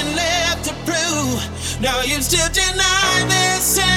nothing left to prove. Now you still deny this.